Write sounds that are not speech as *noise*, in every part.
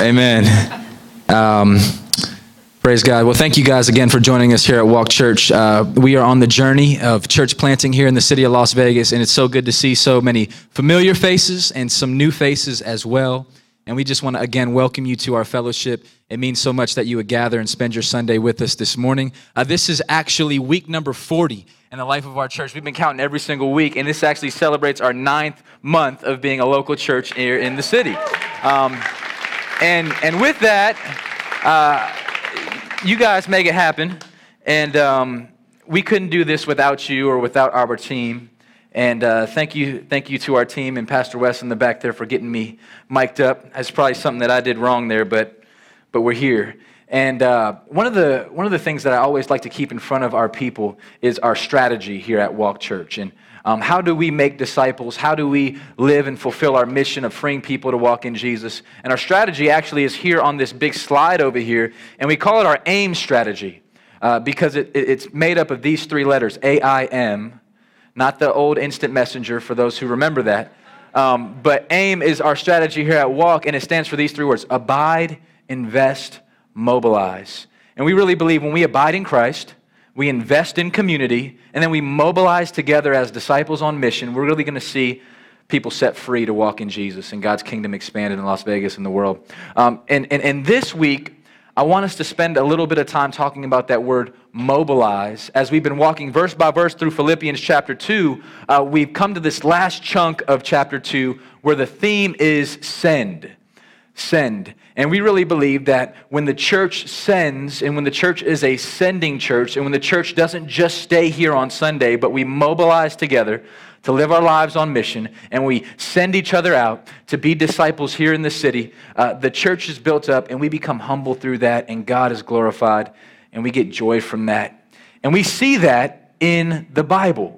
Amen. Um, praise God. Well, thank you guys again for joining us here at Walk Church. Uh, we are on the journey of church planting here in the city of Las Vegas, and it's so good to see so many familiar faces and some new faces as well. And we just want to again welcome you to our fellowship. It means so much that you would gather and spend your Sunday with us this morning. Uh, this is actually week number 40 in the life of our church. We've been counting every single week, and this actually celebrates our ninth month of being a local church here in the city. Um, and, and with that, uh, you guys make it happen. And um, we couldn't do this without you or without our team. And uh, thank you, thank you to our team and Pastor Wes in the back there for getting me mic'd up. That's probably something that I did wrong there, but but we're here. And uh, one of the one of the things that I always like to keep in front of our people is our strategy here at Walk Church. And um, how do we make disciples? How do we live and fulfill our mission of freeing people to walk in Jesus? And our strategy actually is here on this big slide over here, and we call it our AIM strategy uh, because it, it, it's made up of these three letters A I M, not the old instant messenger for those who remember that. Um, but AIM is our strategy here at Walk, and it stands for these three words abide, invest, mobilize. And we really believe when we abide in Christ, we invest in community, and then we mobilize together as disciples on mission, we're really going to see people set free to walk in Jesus and God's kingdom expanded in Las Vegas and the world. Um, and, and, and this week, I want us to spend a little bit of time talking about that word mobilize. As we've been walking verse by verse through Philippians chapter 2, uh, we've come to this last chunk of chapter 2 where the theme is send send. And we really believe that when the church sends, and when the church is a sending church, and when the church doesn't just stay here on Sunday, but we mobilize together to live our lives on mission, and we send each other out to be disciples here in the city, uh, the church is built up, and we become humble through that, and God is glorified, and we get joy from that. And we see that in the Bible.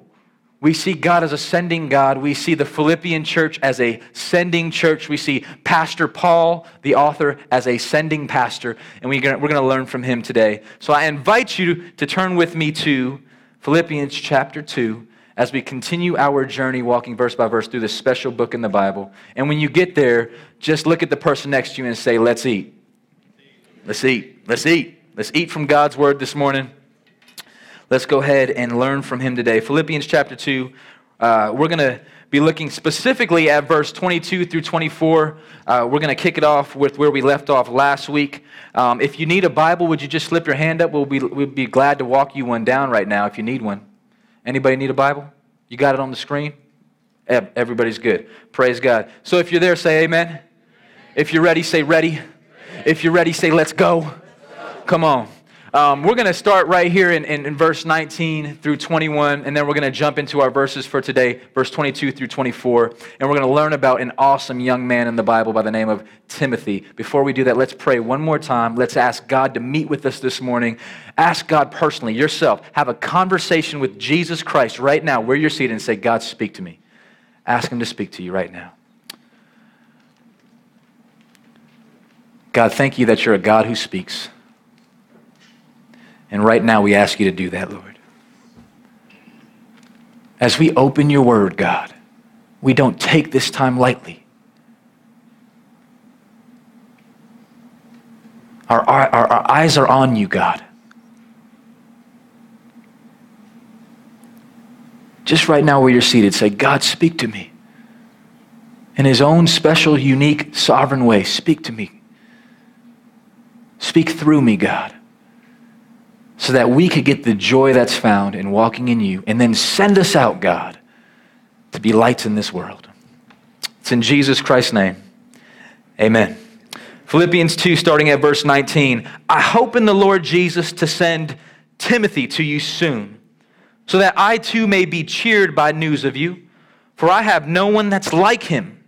We see God as a sending God. We see the Philippian church as a sending church. We see Pastor Paul, the author, as a sending pastor. And we're going to learn from him today. So I invite you to turn with me to Philippians chapter 2 as we continue our journey walking verse by verse through this special book in the Bible. And when you get there, just look at the person next to you and say, Let's eat. Let's eat. Let's eat. Let's eat from God's word this morning. Let's go ahead and learn from him today. Philippians chapter 2, uh, we're going to be looking specifically at verse 22 through 24. Uh, we're going to kick it off with where we left off last week. Um, if you need a Bible, would you just slip your hand up? We'll be, we'll be glad to walk you one down right now if you need one. Anybody need a Bible? You got it on the screen? Everybody's good. Praise God. So if you're there, say amen. If you're ready, say ready. If you're ready, say let's go. Come on. Um, we're going to start right here in, in, in, verse 19 through 21, and then we're going to jump into our verses for today, verse 22 through 24, and we're going to learn about an awesome young man in the Bible by the name of Timothy. Before we do that, let's pray one more time. Let's ask God to meet with us this morning. Ask God personally, yourself, have a conversation with Jesus Christ right now where you're seated and say, God, speak to me. Ask Him to speak to you right now. God, thank you that you're a God who speaks. And right now, we ask you to do that, Lord. As we open your word, God, we don't take this time lightly. Our, our, our eyes are on you, God. Just right now, where you're seated, say, God, speak to me. In his own special, unique, sovereign way, speak to me. Speak through me, God so that we could get the joy that's found in walking in you. And then send us out, God, to be lights in this world. It's in Jesus Christ's name. Amen. Philippians 2, starting at verse 19. I hope in the Lord Jesus to send Timothy to you soon, so that I too may be cheered by news of you. For I have no one that's like him,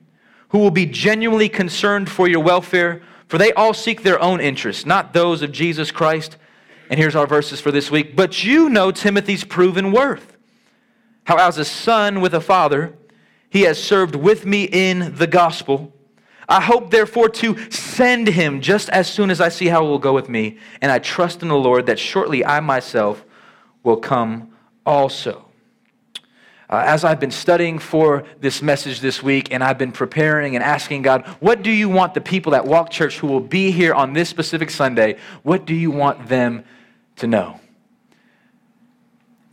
who will be genuinely concerned for your welfare, for they all seek their own interests, not those of Jesus Christ. And here's our verses for this week. But you know Timothy's proven worth. How, as a son with a father, he has served with me in the gospel. I hope, therefore, to send him just as soon as I see how it will go with me. And I trust in the Lord that shortly I myself will come also. uh, as I've been studying for this message this week and I've been preparing and asking God, what do you want the people at Walk Church who will be here on this specific Sunday, what do you want them to know?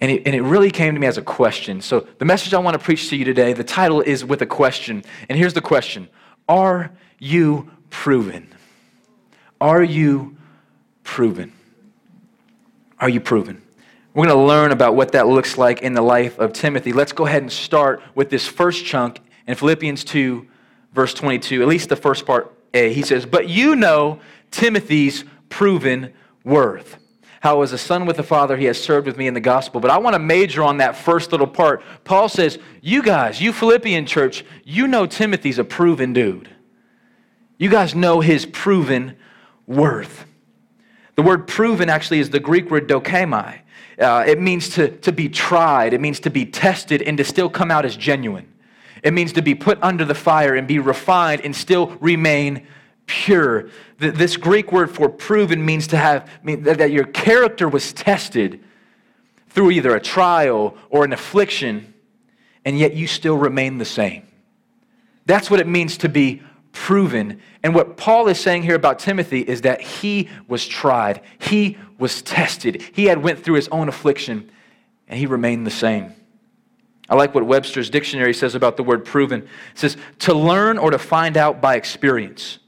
And it, and it really came to me as a question. So, the message I want to preach to you today, the title is with a question. And here's the question Are you proven? Are you proven? Are you proven? We're going to learn about what that looks like in the life of Timothy. Let's go ahead and start with this first chunk in Philippians 2, verse 22, at least the first part A. He says, But you know Timothy's proven worth. How, as a son with the father, he has served with me in the gospel. But I want to major on that first little part. Paul says, You guys, you Philippian church, you know Timothy's a proven dude. You guys know his proven worth. The word proven actually is the Greek word dokemai. Uh, it means to, to be tried, it means to be tested and to still come out as genuine. It means to be put under the fire and be refined and still remain pure. This Greek word for proven means to have mean that your character was tested through either a trial or an affliction, and yet you still remain the same. That's what it means to be proven. And what Paul is saying here about Timothy is that he was tried, he was tested, he had went through his own affliction, and he remained the same. I like what Webster's dictionary says about the word proven. It says to learn or to find out by experience,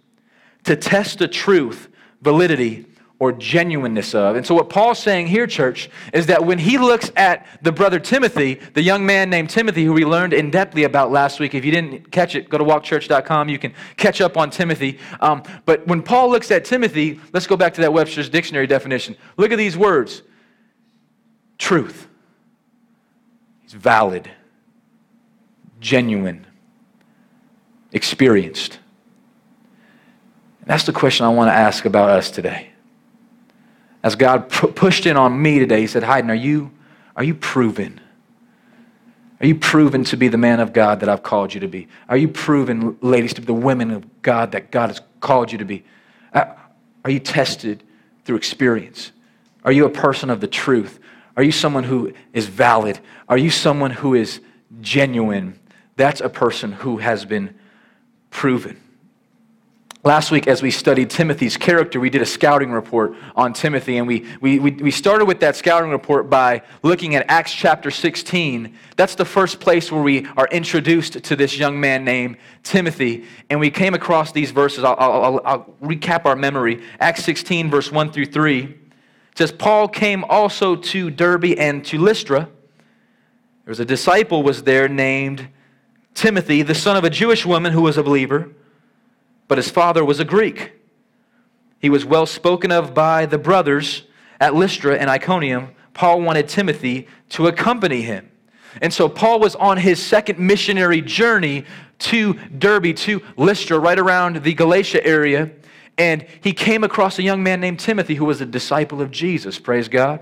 to test the truth, validity, or genuineness of. And so, what Paul's saying here, church, is that when he looks at the brother Timothy, the young man named Timothy, who we learned in depthly about last week, if you didn't catch it, go to walkchurch.com. You can catch up on Timothy. Um, but when Paul looks at Timothy, let's go back to that Webster's dictionary definition. Look at these words truth, he's valid, genuine, experienced. And that's the question I want to ask about us today as God pushed in on me today, He said, Hayden, are you, are you proven? Are you proven to be the man of God that I've called you to be? Are you proven, ladies, to be the women of God that God has called you to be? Uh, are you tested through experience? Are you a person of the truth? Are you someone who is valid? Are you someone who is genuine? That's a person who has been proven. Last week, as we studied Timothy's character, we did a scouting report on Timothy, and we, we, we, started with that scouting report by looking at Acts chapter 16. That's the first place where we are introduced to this young man named Timothy, and we came across these verses. I'll, I'll, I'll recap our memory. Acts 16, verse 1 through 3 it says, Paul came also to Derbe and to Lystra. There was a disciple was there named Timothy, the son of a Jewish woman who was a believer but his father was a Greek. He was well spoken of by the brothers at Lystra and Iconium. Paul wanted Timothy to accompany him. And so Paul was on his second missionary journey to Derbe, to Lystra, right around the Galatia area. And he came across a young man named Timothy who was a disciple of Jesus. Praise God.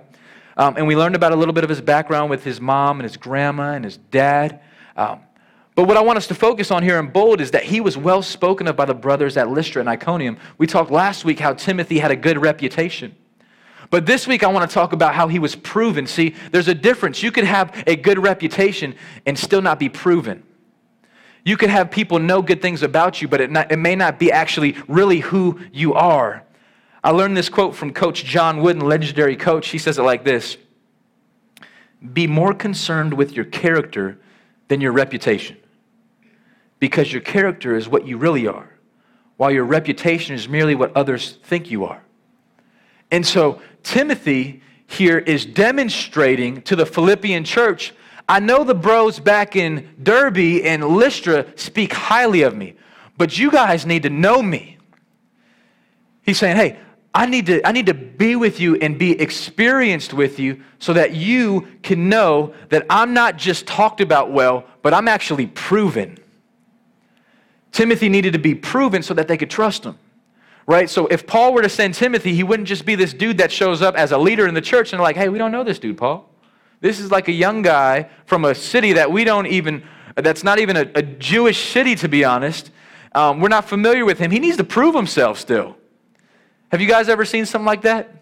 Um, and we learned about a little bit of his background with his mom and his grandma and his dad. Um, but what I want us to focus on here in bold is that he was well spoken of by the brothers at Lystra and Iconium. We talked last week how Timothy had a good reputation. But this week I want to talk about how he was proven. See, there's a difference. You could have a good reputation and still not be proven. You could have people know good things about you, but it, not, it may not be actually really who you are. I learned this quote from Coach John Wooden, legendary coach. He says it like this Be more concerned with your character than your reputation because your character is what you really are, while your reputation is merely what others think you are. And so, Timothy here is demonstrating to the Philippian church I know the bros back in Derbe and Lystra speak highly of me, but you guys need to know me. He's saying, hey, I need, to, I need to be with you and be experienced with you so that you can know that I'm not just talked about well, but I'm actually proven. Timothy needed to be proven so that they could trust him. Right? So if Paul were to send Timothy, he wouldn't just be this dude that shows up as a leader in the church and like, hey, we don't know this dude, Paul. This is like a young guy from a city that we don't even, that's not even a, a Jewish city, to be honest. Um, we're not familiar with him. He needs to prove himself still. Have you guys ever seen something like that?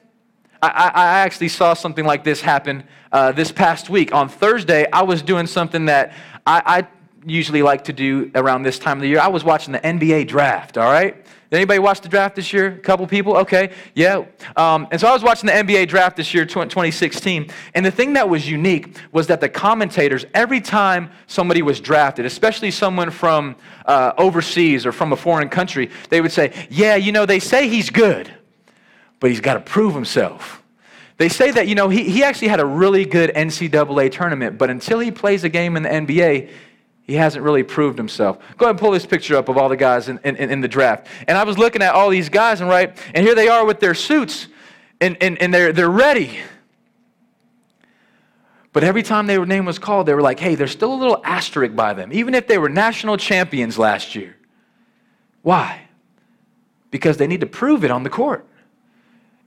I, I actually saw something like this happen uh, this past week. On Thursday, I was doing something that I, I usually like to do around this time of the year. I was watching the NBA draft, all right? Anybody watch the draft this year? A couple people? Okay, yeah. Um, and so I was watching the NBA draft this year, 2016. And the thing that was unique was that the commentators, every time somebody was drafted, especially someone from uh, overseas or from a foreign country, they would say, Yeah, you know, they say he's good, but he's got to prove himself. They say that, you know, he, he actually had a really good NCAA tournament, but until he plays a game in the NBA, he hasn't really proved himself. Go ahead and pull this picture up of all the guys in, in, in the draft. And I was looking at all these guys, and right, and here they are with their suits, and, and, and they're, they're ready. But every time their name was called, they were like, hey, there's still a little asterisk by them, even if they were national champions last year. Why? Because they need to prove it on the court.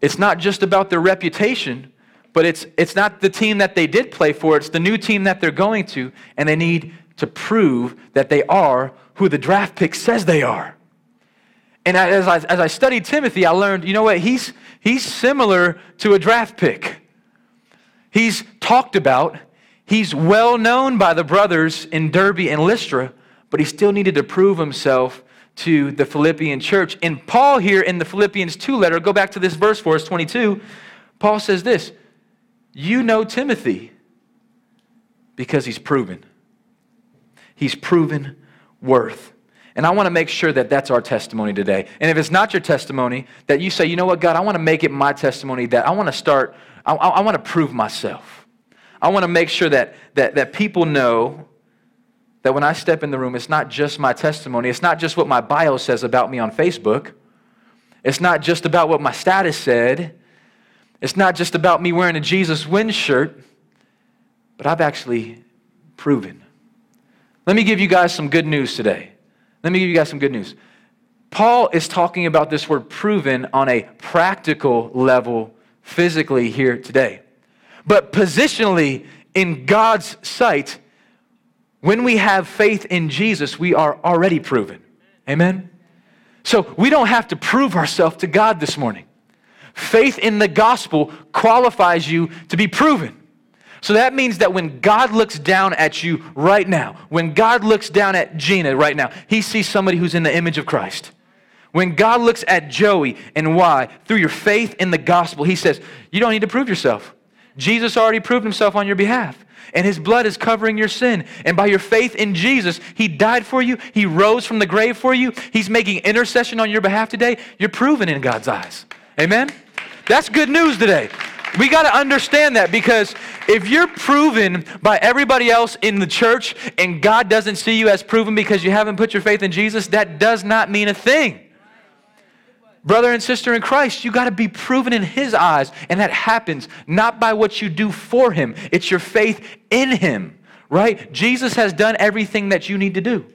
It's not just about their reputation, but it's, it's not the team that they did play for, it's the new team that they're going to, and they need to prove that they are who the draft pick says they are. And as I, as I studied Timothy, I learned, you know what, he's, he's similar to a draft pick. He's talked about, he's well known by the brothers in Derbe and Lystra, but he still needed to prove himself to the Philippian church. And Paul, here in the Philippians 2 letter, go back to this verse for us, 22. Paul says this You know Timothy because he's proven. He's proven worth. And I want to make sure that that's our testimony today. And if it's not your testimony, that you say, you know what, God, I want to make it my testimony that I want to start, I, I, want to prove myself. I want to make sure that, that, that people know that when I step in the room, it's not just my testimony. It's not just what my bio says about me on Facebook. It's not just about what my status said. It's not just about me wearing a Jesus Win shirt, but I've actually proven. Let me give you guys some good news today. Let me give you guys some good news. Paul is talking about this word proven on a practical level physically here today. But positionally, in God's sight, when we have faith in Jesus, we are already proven. Amen? So we don't have to prove ourselves to God this morning. Faith in the gospel qualifies you to be proven. So that means that when God looks down at you right now, when God looks down at Gina right now, he sees somebody who's in the image of Christ. When God looks at Joey and why, through your faith in the gospel, he says, You don't need to prove yourself. Jesus already proved himself on your behalf. And his blood is covering your sin. And by your faith in Jesus, he died for you. He rose from the grave for you. He's making intercession on your behalf today. You're proven in God's eyes. Amen? That's good news today. We got to understand that because if you're proven by everybody else in the church and God doesn't see you as proven because you haven't put your faith in Jesus, that does not mean a thing. Brother and sister in Christ, you got to be proven in His eyes. And that happens not by what you do for Him, it's your faith in Him, right? Jesus has done everything that you need to do.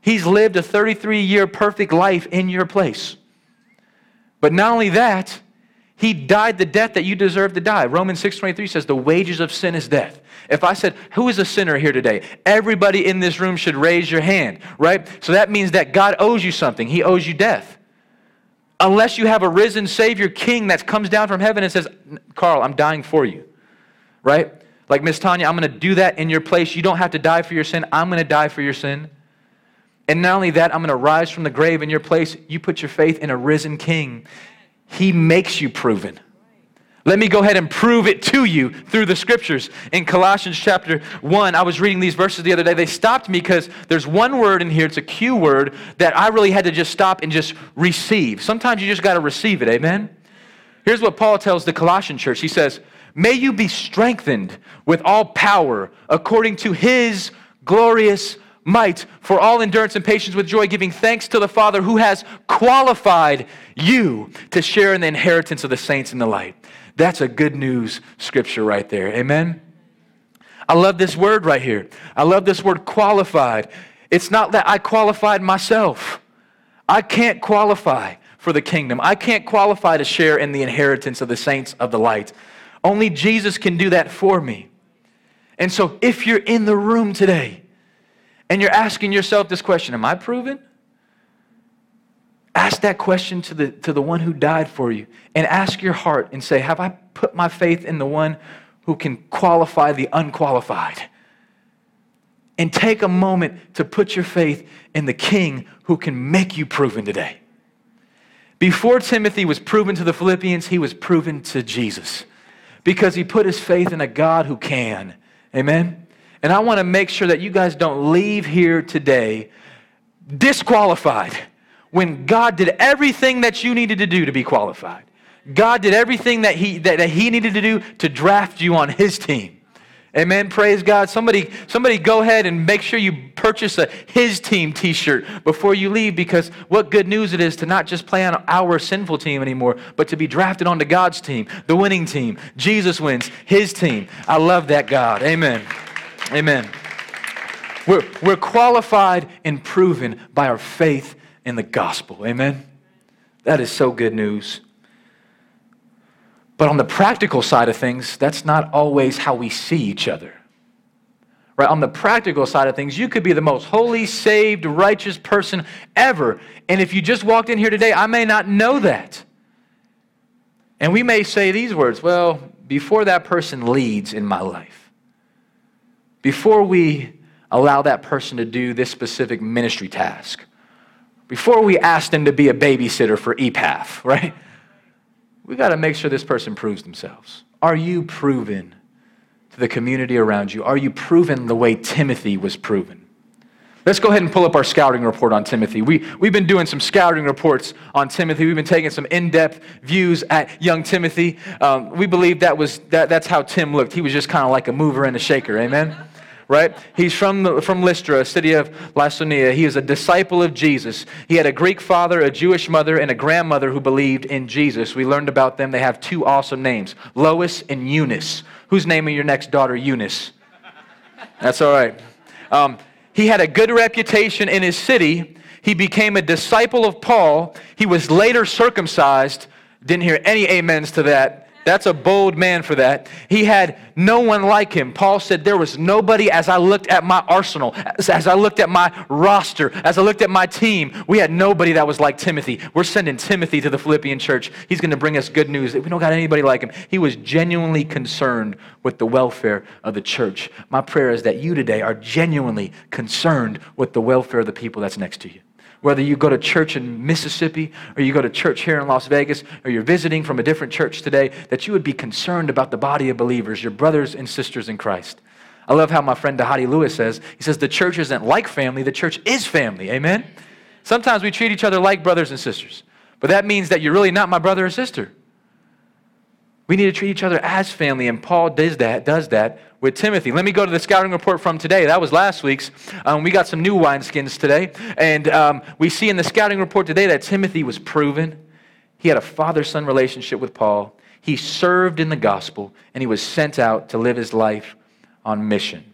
He's lived a 33 year perfect life in your place. But not only that, he died the death that you deserve to die. Romans 6:23 says the wages of sin is death. If I said, "Who is a sinner here today?" Everybody in this room should raise your hand, right? So that means that God owes you something. He owes you death. Unless you have a risen savior king that comes down from heaven and says, "Carl, I'm dying for you." Right? Like Miss Tanya, I'm going to do that in your place. You don't have to die for your sin. I'm going to die for your sin. And not only that, I'm going to rise from the grave in your place. You put your faith in a risen king he makes you proven. Let me go ahead and prove it to you through the scriptures. In Colossians chapter 1, I was reading these verses the other day. They stopped me because there's one word in here, it's a Q word, that I really had to just stop and just receive. Sometimes you just got to receive it, amen? Here's what Paul tells the Colossian church He says, May you be strengthened with all power according to his glorious might for all endurance and patience with joy, giving thanks to the Father who has qualified you to share in the inheritance of the saints in the light. That's a good news scripture right there. Amen? I love this word right here. I love this word qualified. It's not that I qualified myself. I can't qualify for the kingdom. I can't qualify to share in the inheritance of the saints of the light. Only Jesus can do that for me. And so if you're in the room today, and you're asking yourself this question Am I proven? Ask that question to the, to the one who died for you and ask your heart and say, Have I put my faith in the one who can qualify the unqualified? And take a moment to put your faith in the king who can make you proven today. Before Timothy was proven to the Philippians, he was proven to Jesus because he put his faith in a God who can. Amen? And I want to make sure that you guys don't leave here today disqualified when God did everything that you needed to do to be qualified. God did everything that he, that, that he needed to do to draft you on his team. Amen. Praise God. Somebody, somebody go ahead and make sure you purchase a His Team t shirt before you leave because what good news it is to not just play on our sinful team anymore, but to be drafted onto God's team, the winning team. Jesus wins, His team. I love that God. Amen. Amen. We're, we're qualified and proven by our faith in the gospel. Amen. That is so good news. But on the practical side of things, that's not always how we see each other. Right? On the practical side of things, you could be the most holy, saved, righteous person ever. And if you just walked in here today, I may not know that. And we may say these words well, before that person leads in my life, before we allow that person to do this specific ministry task, before we ask them to be a babysitter for EPATH, *laughs* right? we got to make sure this person proves themselves. Are you proven to the community around you? Are you proven the way Timothy was proven? Let's go ahead and pull up our scouting report on Timothy. We, we've been doing some scouting reports on Timothy. We've been taking some in depth views at young Timothy. Um, we believe that was, that, that's how Tim looked. He was just kind of like a mover and a shaker. Amen? Right? He's from, from Lystra, a city of Lycaonia. He is a disciple of Jesus. He had a Greek father, a Jewish mother, and a grandmother who believed in Jesus. We learned about them. They have two awesome names Lois and Eunice. Who's naming your next daughter Eunice? That's all right. Um, he had a good reputation in his city. He became a disciple of Paul. He was later circumcised. Didn't hear any amens to that. That's a bold man for that. He had no one like him. Paul said, There was nobody as I looked at my arsenal, as, as, I looked at my roster, as I looked at my team. We had nobody that was like Timothy. We're sending Timothy to the Philippian church. He's going to bring us good news. We don't got anybody like him. He was genuinely concerned with the welfare of the church. My prayer is that you today are genuinely concerned with the welfare of the people that's next to you whether you go to church in Mississippi or you go to church here in Las Vegas or you're visiting from a different church today, that you would be concerned about the body of believers, your brothers and sisters in Christ. I love how my friend Dhati Lewis says, he says, the church isn't like family, the church is family. Amen? Sometimes we treat each other like brothers and sisters, but that means that you're really not my brother or sister. We need to treat each other as family, and Paul does that, does that with Timothy. Let me go to the scouting report from today. That was last week's. Um, we got some new wineskins today, and um, we see in the scouting report today that Timothy was proven. He had a father son relationship with Paul. He served in the gospel, and he was sent out to live his life on mission.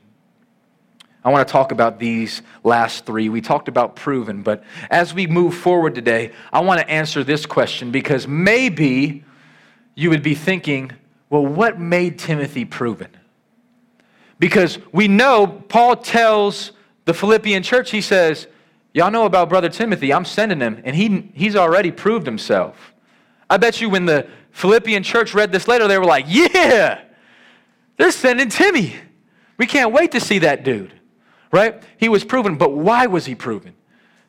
I want to talk about these last three. We talked about proven, but as we move forward today, I want to answer this question because maybe you would be thinking, well, what made Timothy proven? Because we know Paul tells the Philippian church, he says, Y'all know about Brother Timothy. I'm sending him, and he, he's already proved himself. I bet you when the Philippian church read this letter, they were like, Yeah, they're sending Timmy. We can't wait to see that dude, right? He was proven, but why was he proven?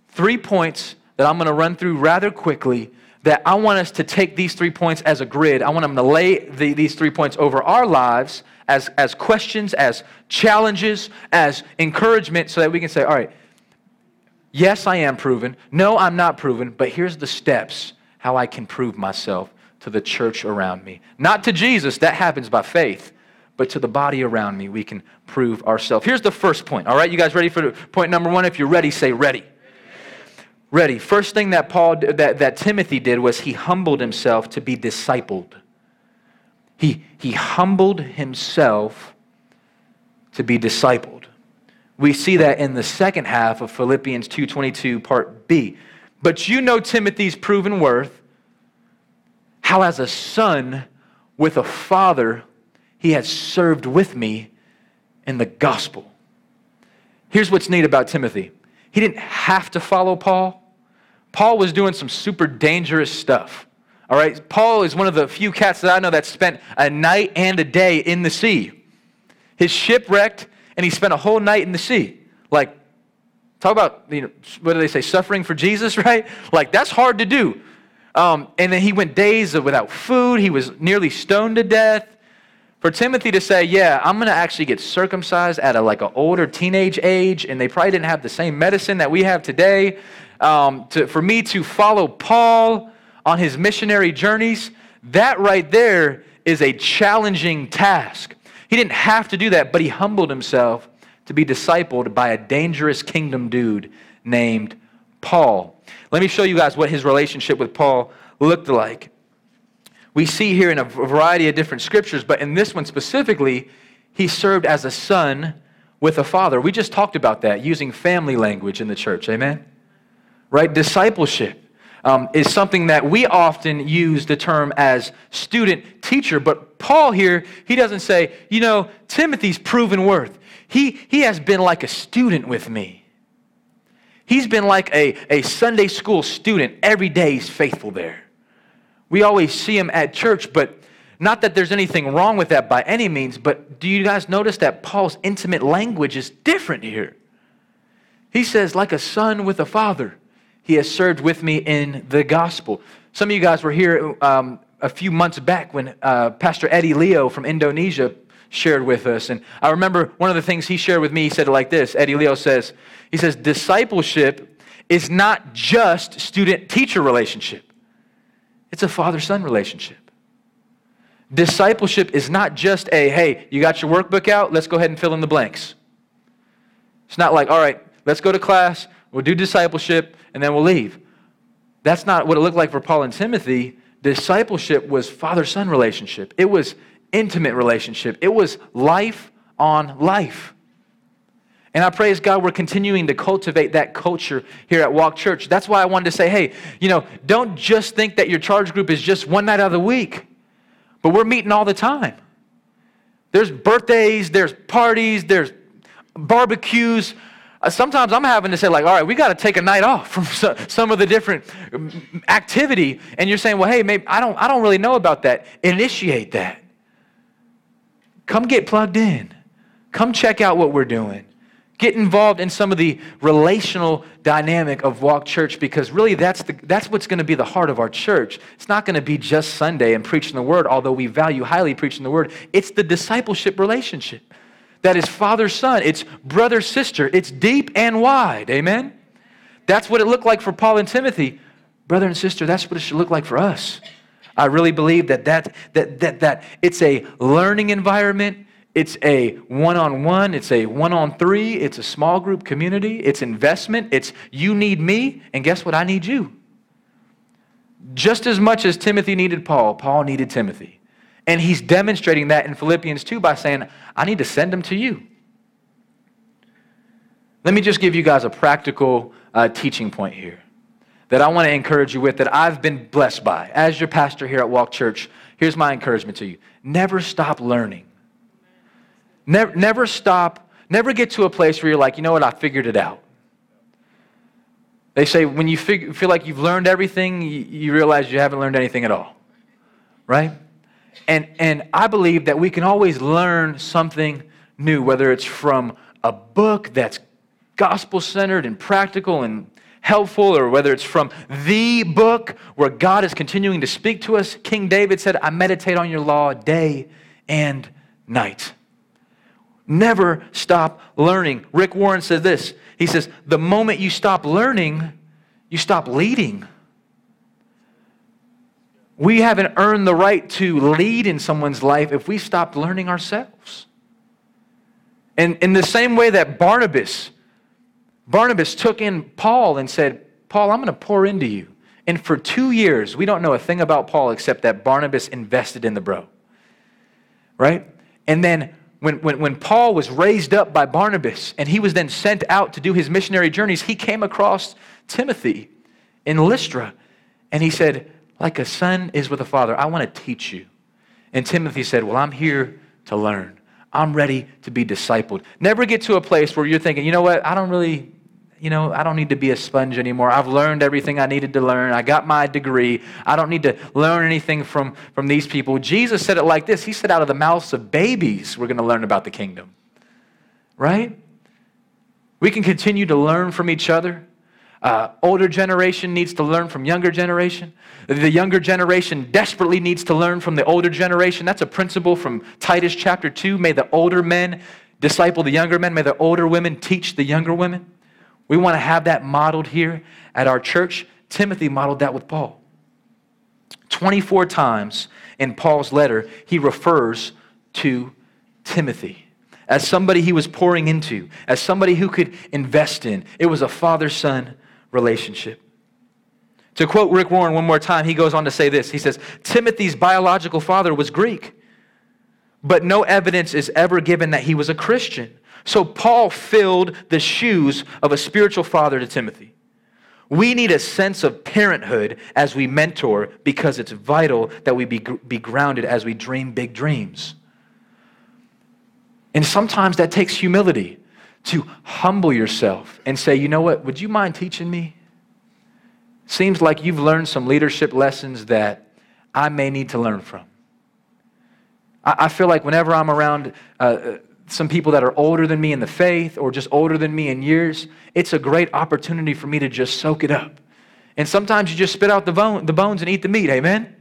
Three points that I'm going to run through rather quickly that I want us to take these three points as a grid. I want them to lay the, these three points over our lives as, as questions, as challenges, as encouragement, so that we can say, all right, yes, I am proven. No, I'm not proven, but here's the steps how I can prove myself to the church around me. Not to Jesus, that happens by faith, but to the body around me, we can prove ourselves. Here's the first point, all right? You guys ready for point number one? If you're ready, say ready ready. First thing that Paul that, that Timothy did was he humbled himself to be discipled. He, he humbled himself to be discipled. We see that in the second half of Philippians 2:22 part B. But you know Timothy's proven worth, how as a son with a father he has served with me in the gospel. Here's what's neat about Timothy. He didn't have to follow Paul, Paul was doing some super dangerous stuff. All right, Paul is one of the few cats that I know that spent a night and a day in the sea. His ship wrecked, and he spent a whole night in the sea. Like, talk about, you know, what do they say, suffering for Jesus, *laughs* right? Like, that's hard to do. Um, and then he went days without food. He was nearly stoned to death. For Timothy to say, yeah, I'm going to actually get circumcised at a, like an older teenage age, and they probably didn't have the same medicine that we have today. Um, to, for me to follow Paul on his missionary journeys, that right there is a challenging task. He didn't have to do that, but he humbled himself to be discipled by a dangerous kingdom dude named Paul. Let me show you guys what his relationship with Paul looked like. We see here in a variety of different scriptures, but in this one specifically, he served as a son with a father. We just talked about that using family language in the church. Amen? Right? Discipleship um, is something that we often use the term as student teacher. But Paul here, he doesn't say, you know, Timothy's proven worth. He, he has been like a student with me. He's been like a, a Sunday school student. Every day he's faithful there. We always see him at church, but not that there's anything wrong with that by any means, but do you guys notice that Paul's intimate language is different here? He says, like a son with a father he has served with me in the gospel. Some of you guys were here um, a few months back when uh, Pastor Eddie Leo from Indonesia shared with us. And I remember one of the things he shared with me, he said it like this Eddie Leo says, he says, discipleship is not just student teacher relationship, it's a father son relationship. Discipleship is not just a, hey, you got your workbook out, let's go ahead and fill in the blanks. It's not like, all right, let's go to class, we'll do discipleship, and then we'll leave. That's not what it looked like for Paul and Timothy. Discipleship was father son relationship, it was intimate relationship, it was life on life. And I praise God we're continuing to cultivate that culture here at Walk Church. That's why I wanted to say, hey, you know, don't just think that your charge group is just one night out of the week, but we're meeting all the time. There's birthdays, there's parties, there's barbecues. Uh, sometimes I'm having to say, like, all right, we got to take a night off from some of the different um, activity. And you're saying, well, hey, maybe I don't, I don't really know about that. Initiate that. Come get plugged in. Come check out what we're doing. Get involved in some of the relational dynamic of Walk Church because really that's, the, that's what's going to be the heart of our church. It's not going to be just Sunday and preaching the word, although we value highly preaching the word. It's the discipleship relationship that is father son, it's brother sister, it's deep and wide. Amen? That's what it looked like for Paul and Timothy. Brother and sister, that's what it should look like for us. I really believe that, that, that, that, that it's a learning environment. It's a one on one, it's a one on three, it's a small group community, it's investment, it's you need me, and guess what? I need you. Just as much as Timothy needed Paul, Paul needed Timothy. And he's demonstrating that in Philippians 2 by saying, I need to send them to you. Let me just give you guys a practical uh, teaching point here that I want to encourage you with that I've been blessed by. As your pastor here at Walk Church, here's my encouragement to you never stop learning. Never, never stop, never get to a place where you're like, you know what, I figured it out. They say when you fig- feel like you've learned everything, you, you realize you haven't learned anything at all. Right? And, and I believe that we can always learn something new, whether it's from a book that's gospel centered and practical and helpful, or whether it's from the book where God is continuing to speak to us. King David said, I meditate on your law day and night. Never stop learning. Rick Warren says this He says, The moment you stop learning, you stop leading. We haven't earned the right to lead in someone's life if we stopped learning ourselves. And in the same way that Barnabas, Barnabas took in Paul and said, Paul, I'm going to pour into you. And for two years, we don't know a thing about Paul except that Barnabas invested in the bro. Right? And then when, when, when Paul was raised up by Barnabas and he was then sent out to do his missionary journeys, he came across Timothy in Lystra and he said, like a son is with a father. I want to teach you. And Timothy said, Well, I'm here to learn. I'm ready to be discipled. Never get to a place where you're thinking, you know what, I don't really, you know, I don't need to be a sponge anymore. I've learned everything I needed to learn. I got my degree. I don't need to learn anything from, from these people. Jesus said it like this He said, out of the mouths of babies, we're going to learn about the kingdom. Right? We can continue to learn from each other. Uh, older generation needs to learn from younger generation. The younger generation desperately needs to learn from the older generation. That's a principle from Titus chapter 2. May the older men disciple the younger men. May the older women teach the younger women. We want to have that modeled here at our church. Timothy modeled that with Paul. 24 times in Paul's letter, he refers to Timothy as somebody he was pouring into, as somebody who could invest in. It was a father son relationship. To quote Rick Warren one more time, he goes on to say this. He says, Timothy's biological father was Greek, but no evidence is ever given that he was a Christian. So Paul filled the shoes of a spiritual father to Timothy. We need a sense of parenthood as we mentor because it's vital that we be, be grounded as we dream big dreams. And sometimes that takes humility to humble yourself and say, you know what, would you mind teaching me? Seems like you've learned some leadership lessons that I may need to learn from. I, feel like whenever I'm around uh, some people that are older than me in the faith or just older than me in years, it's a great opportunity for me to just soak it up. And sometimes you just spit out the, bone, the bones and eat the meat, amen?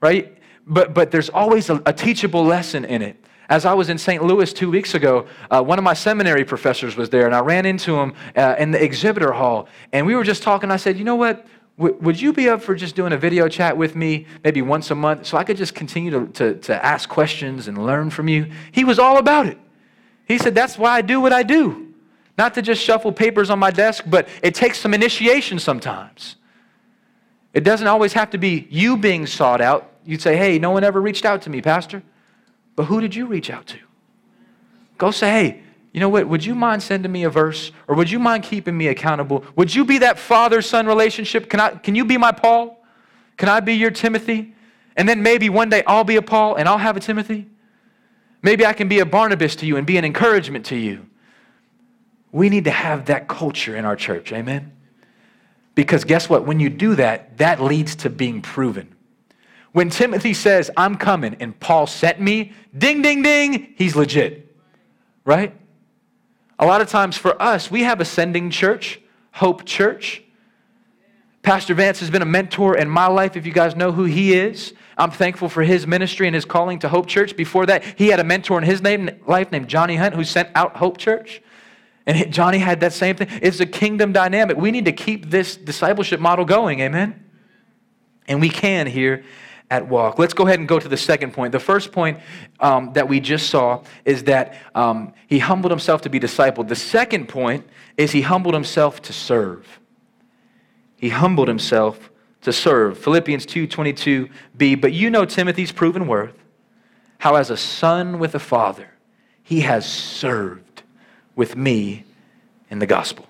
Right? But, but there's always a, a teachable lesson in it. As I was in St. Louis two weeks ago, uh, one of my seminary professors was there, and I ran into him uh, in the exhibitor hall. And we were just talking. I said, You know what? W- would you be up for just doing a video chat with me maybe once a month so I could just continue to, to, to ask questions and learn from you? He was all about it. He said, That's why I do what I do. Not to just shuffle papers on my desk, but it takes some initiation sometimes. It doesn't always have to be you being sought out. You'd say, Hey, no one ever reached out to me, Pastor. But who did you reach out to? Go say, hey, you know what? Would you mind sending me a verse? Or would you mind keeping me accountable? Would you be that father son relationship? Can, I, can you be my Paul? Can I be your Timothy? And then maybe one day I'll be a Paul and I'll have a Timothy. Maybe I can be a Barnabas to you and be an encouragement to you. We need to have that culture in our church. Amen? Because guess what? When you do that, that leads to being proven. When Timothy says, I'm coming, and Paul sent me, ding, ding, ding, he's legit. Right? A lot of times for us, we have a sending church, Hope Church. Pastor Vance has been a mentor in my life, if you guys know who he is. I'm thankful for his ministry and his calling to Hope Church. Before that, he had a mentor in his name, life named Johnny Hunt, who sent out Hope Church. And Johnny had that same thing. It's a kingdom dynamic. We need to keep this discipleship model going, amen? And we can here at walk. Let's go ahead and go to the second point. The first point um, that we just saw is that um, he humbled himself to be discipled. The second point is he humbled himself to serve. He humbled himself to serve. Philippians 2:22b. But you know Timothy's proven worth, how as a son with a father, he has served with me in the gospel.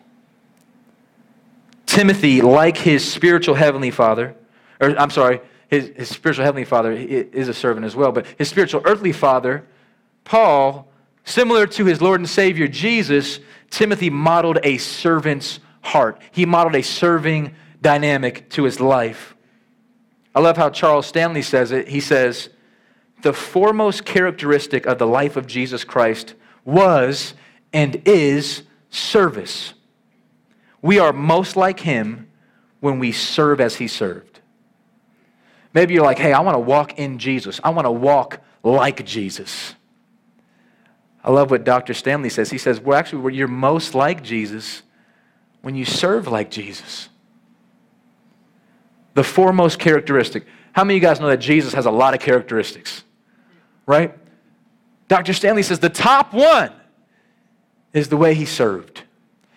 Timothy, like his spiritual heavenly father, or I'm sorry, his, his spiritual heavenly father is a servant as well, but his spiritual earthly father, Paul, similar to his Lord and Savior Jesus, Timothy modeled a servant's heart. He modeled a serving dynamic to his life. I love how Charles Stanley says it. He says, The foremost characteristic of the life of Jesus Christ was and is service. We are most like him when we serve as he served. Maybe you're like, hey, I want to walk in Jesus. I want to walk like Jesus. I love what Dr. Stanley says. He says, well, actually, you're most like Jesus when you serve like Jesus. The foremost characteristic. How many of you guys know that Jesus has a lot of characteristics? Right? Dr. Stanley says the top one is the way he served.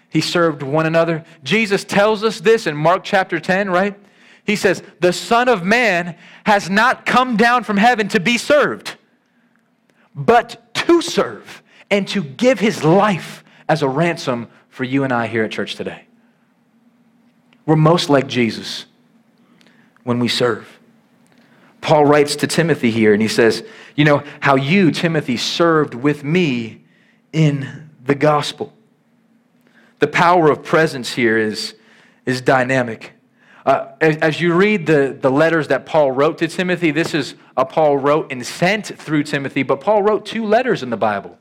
He served one another. Jesus tells us this in Mark chapter 10, right? He says, The Son of Man has not come down from heaven to be served, but to serve and to give his life as a ransom for you and I here at church today. We're most like Jesus when we serve. Paul writes to Timothy here and he says, You know, how you, Timothy, served with me in the gospel. the power of presence here is, is dynamic. Uh, as, as, you read the, the letters that Paul wrote to Timothy, this is a Paul wrote and sent through Timothy, but Paul wrote two letters in the Bible,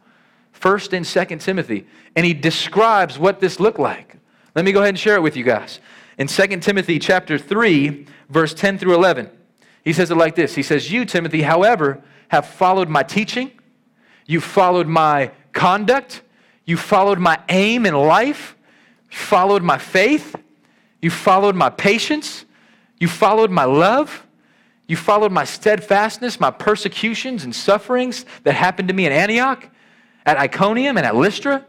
1st and 2nd Timothy, and he describes what this looked like. Let me go ahead and share it with you guys. In 2 Timothy chapter 3, verse 10 through 11, he says it like this. He says, You, Timothy, however, have followed my teaching, you followed my conduct, you followed my aim in life, followed my faith, you followed my patience, you followed my love, you followed my steadfastness, my persecutions and sufferings that happened to me in Antioch, at Iconium, and at Lystra,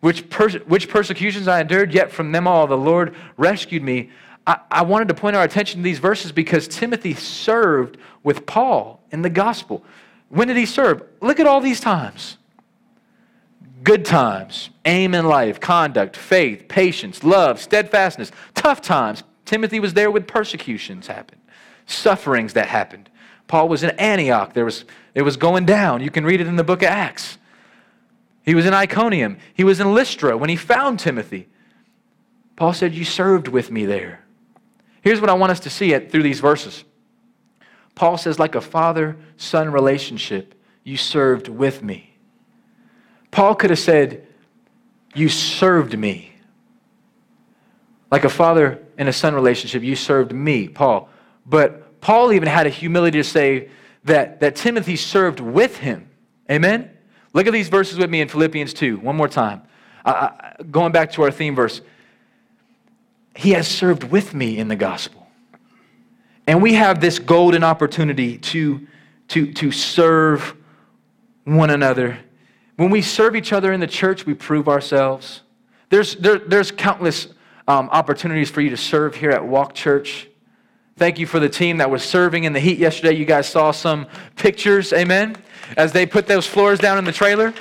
which, which persecutions I endured, yet from them all the Lord rescued me. I, I wanted to point our attention to these verses because Timothy served with Paul in the gospel. When did he serve? Look at all these times good times, aim in life, conduct, faith, patience, love, steadfastness, tough times. Timothy was there when persecutions happened, sufferings that happened. Paul was in Antioch. There was, it was going down. You can read it in the book of Acts. He was in Iconium. He was in Lystra when he found Timothy. Paul said, You served with me there. Here's what I want us to see at, through these verses. Paul says, like a father son relationship, you served with me. Paul could have said, You served me. Like a father and a son relationship, you served me, Paul. But Paul even had a humility to say that, that Timothy served with him. Amen? Look at these verses with me in Philippians 2, one more time. Uh, going back to our theme verse. He has served with me in the gospel. And we have this golden opportunity to, to, to serve one another. When we serve each other in the church, we prove ourselves. There's, there, there's countless um, opportunities for you to serve here at Walk Church. Thank you for the team that was serving in the heat yesterday. You guys saw some pictures, amen, as they put those floors down in the trailer.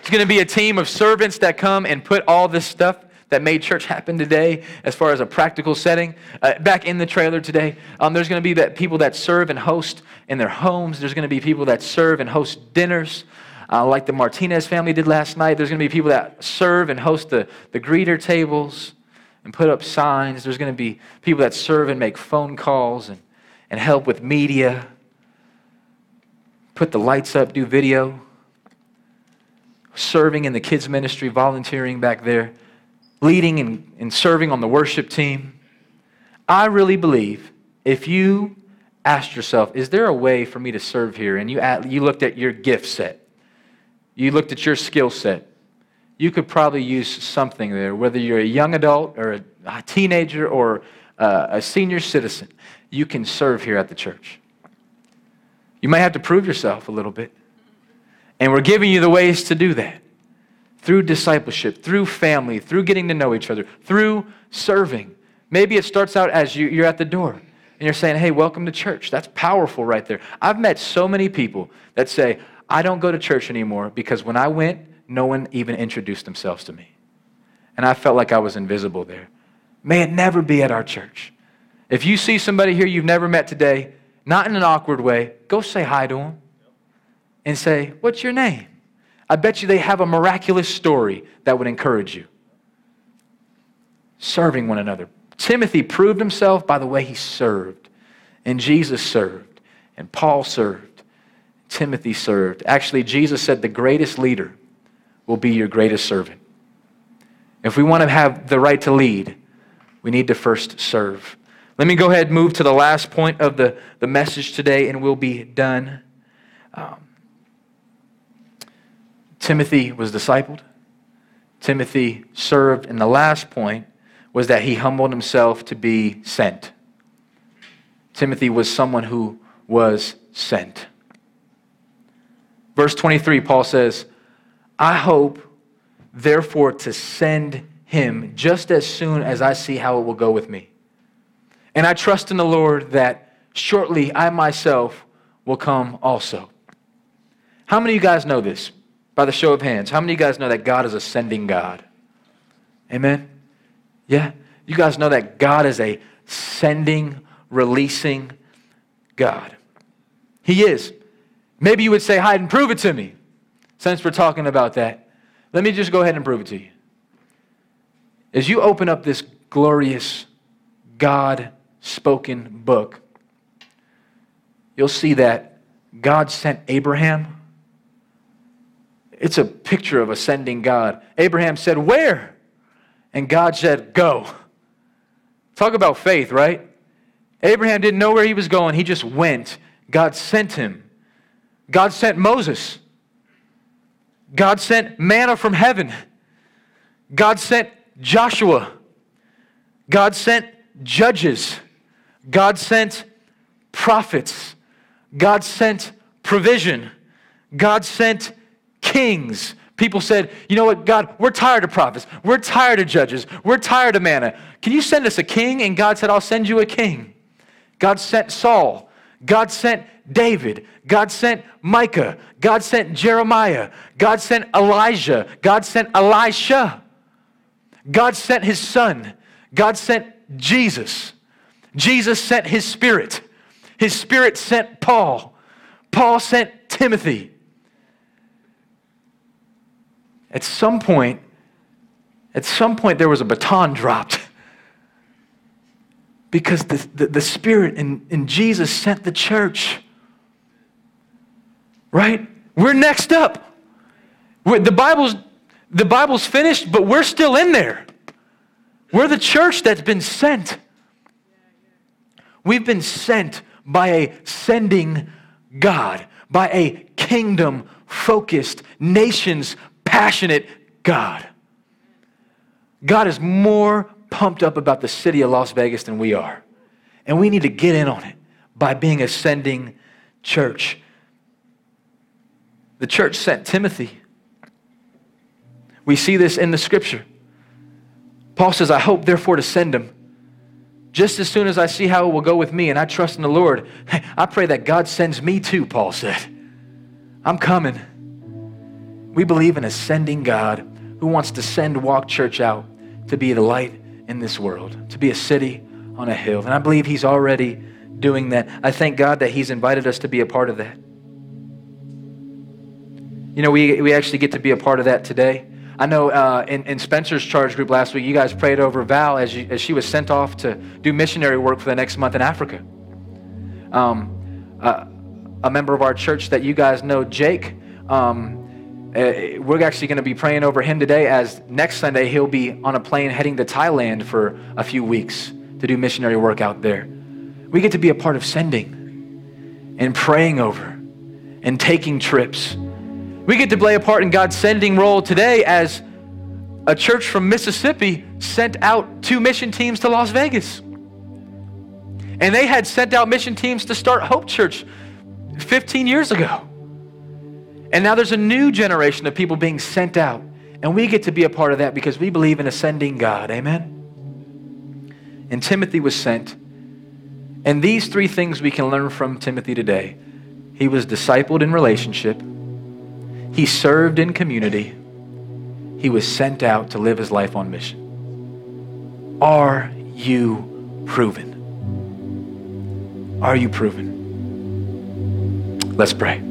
It's going to be a team of servants that come and put all this stuff that made church happen today as far as a practical setting. Uh, back in the trailer today, um, there's going to be that people that serve and host in their homes. There's going to be people that serve and host dinners. Uh, like the Martinez family did last night. There's going to be people that serve and host the, the greeter tables and put up signs. There's going to be people that serve and make phone calls and, and help with media, put the lights up, do video, serving in the kids' ministry, volunteering back there leading and, and serving on the worship team. I really believe if you asked yourself, is there a way for me to serve here? And you, you looked at your gift set, you looked at your skill set, you could probably use something there, whether you're a young adult or a, teenager or uh, a senior citizen, you can serve here at the church. You might have to prove yourself a little bit. And we're giving you the ways to do that through discipleship, through family, through getting to know each other, through serving. Maybe it starts out as you, you're at the door and you're saying, hey, welcome to church. That's powerful right there. I've met so many people that say, I don't go to church anymore because when I went, no one even introduced themselves to me. And I felt like I was invisible there. May it never be at our church. If you see somebody here you've never met today, not in an awkward way, go say hi to them and say, What's your name? I bet you they have a miraculous story that would encourage you. Serving one another. Timothy proved himself by the way he served, and Jesus served, and Paul served, Timothy served. Actually, Jesus said the greatest leader will be your greatest servant. If we want to have the right to lead, we need to first serve. Let me go ahead and move to the last point of the, the message today, and we'll be done. Um, Timothy was discipled. Timothy served. And the last point was that he humbled himself to be sent. Timothy was someone who was sent. Verse 23, Paul says, I hope, therefore, to send him just as soon as I see how it will go with me. And I trust in the Lord that shortly I myself will come also. How many of you guys know this? By the show of hands, how many of you guys know that God is a sending God? Amen? Yeah? You guys know that God is a sending, releasing God. He is. Maybe you would say, hide and prove it to me. Since we're talking about that, let me just go ahead and prove it to you. as you open up this glorious God spoken book, you'll see that God sent Abraham. It's a picture of ascending God. Abraham said, Where? And God said, Go. Talk about faith, right? Abraham didn't know where he was going, he just went. God sent him. God sent Moses. God sent manna from heaven. God sent Joshua. God sent judges. God sent prophets. God sent provision. God sent kings. People said, you know what, God, we're tired of prophets. We're tired of judges. We're tired of manna. Can you send us a king? And God said, I'll send you a king. God sent Saul. God sent David. God sent Micah. God sent Jeremiah. God sent Elijah. God sent Elisha. God sent his son. God sent Jesus. Jesus sent his spirit. His spirit sent Paul. Paul sent Timothy. At some point, at some point, there was a baton dropped *laughs* because the, the, the Spirit in, in Jesus sent the church. Right? We're next up. We're, the, Bible's, the Bible's finished, but we're still in there. We're the church that's been sent. We've been sent by a sending God, by a kingdom focused, nations passionate God. God is more pumped up about the city of Las Vegas than we are. And we need to get in on it by being a sending church. The church sent Timothy. We see this in the scripture. Paul says, I hope therefore to send him just as soon as I see how it will go with me and I trust in the Lord. *laughs* I pray that God sends me too, Paul said. I'm coming. We believe in a sending God who wants to send Walk Church out to be the light in this world, to be a city on a hill. And I believe He's already doing that. I thank God that He's invited us to be a part of that. You know, we, we actually get to be a part of that today. I know uh, in, in Spencer's charge group last week, you guys prayed over Val as, you, as she was sent off to do missionary work for the next month in Africa. Um, uh, a member of our church that you guys know, Jake, um, uh, we're actually going to be praying over him today as next Sunday he'll be on a plane heading to Thailand for a few weeks to do missionary work out there. We get to be a part of sending and praying over and taking trips. We get to play a part in God's sending role today as a church from Mississippi sent out two mission teams to Las Vegas. And they had sent out mission teams to start Hope Church 15 years ago. And now there's a new generation of people being sent out. And we get to be a part of that because we believe in ascending God. Amen? And Timothy was sent. And these three things we can learn from Timothy today he was discipled in relationship, he served in community, he was sent out to live his life on mission. Are you proven? Are you proven? Let's pray.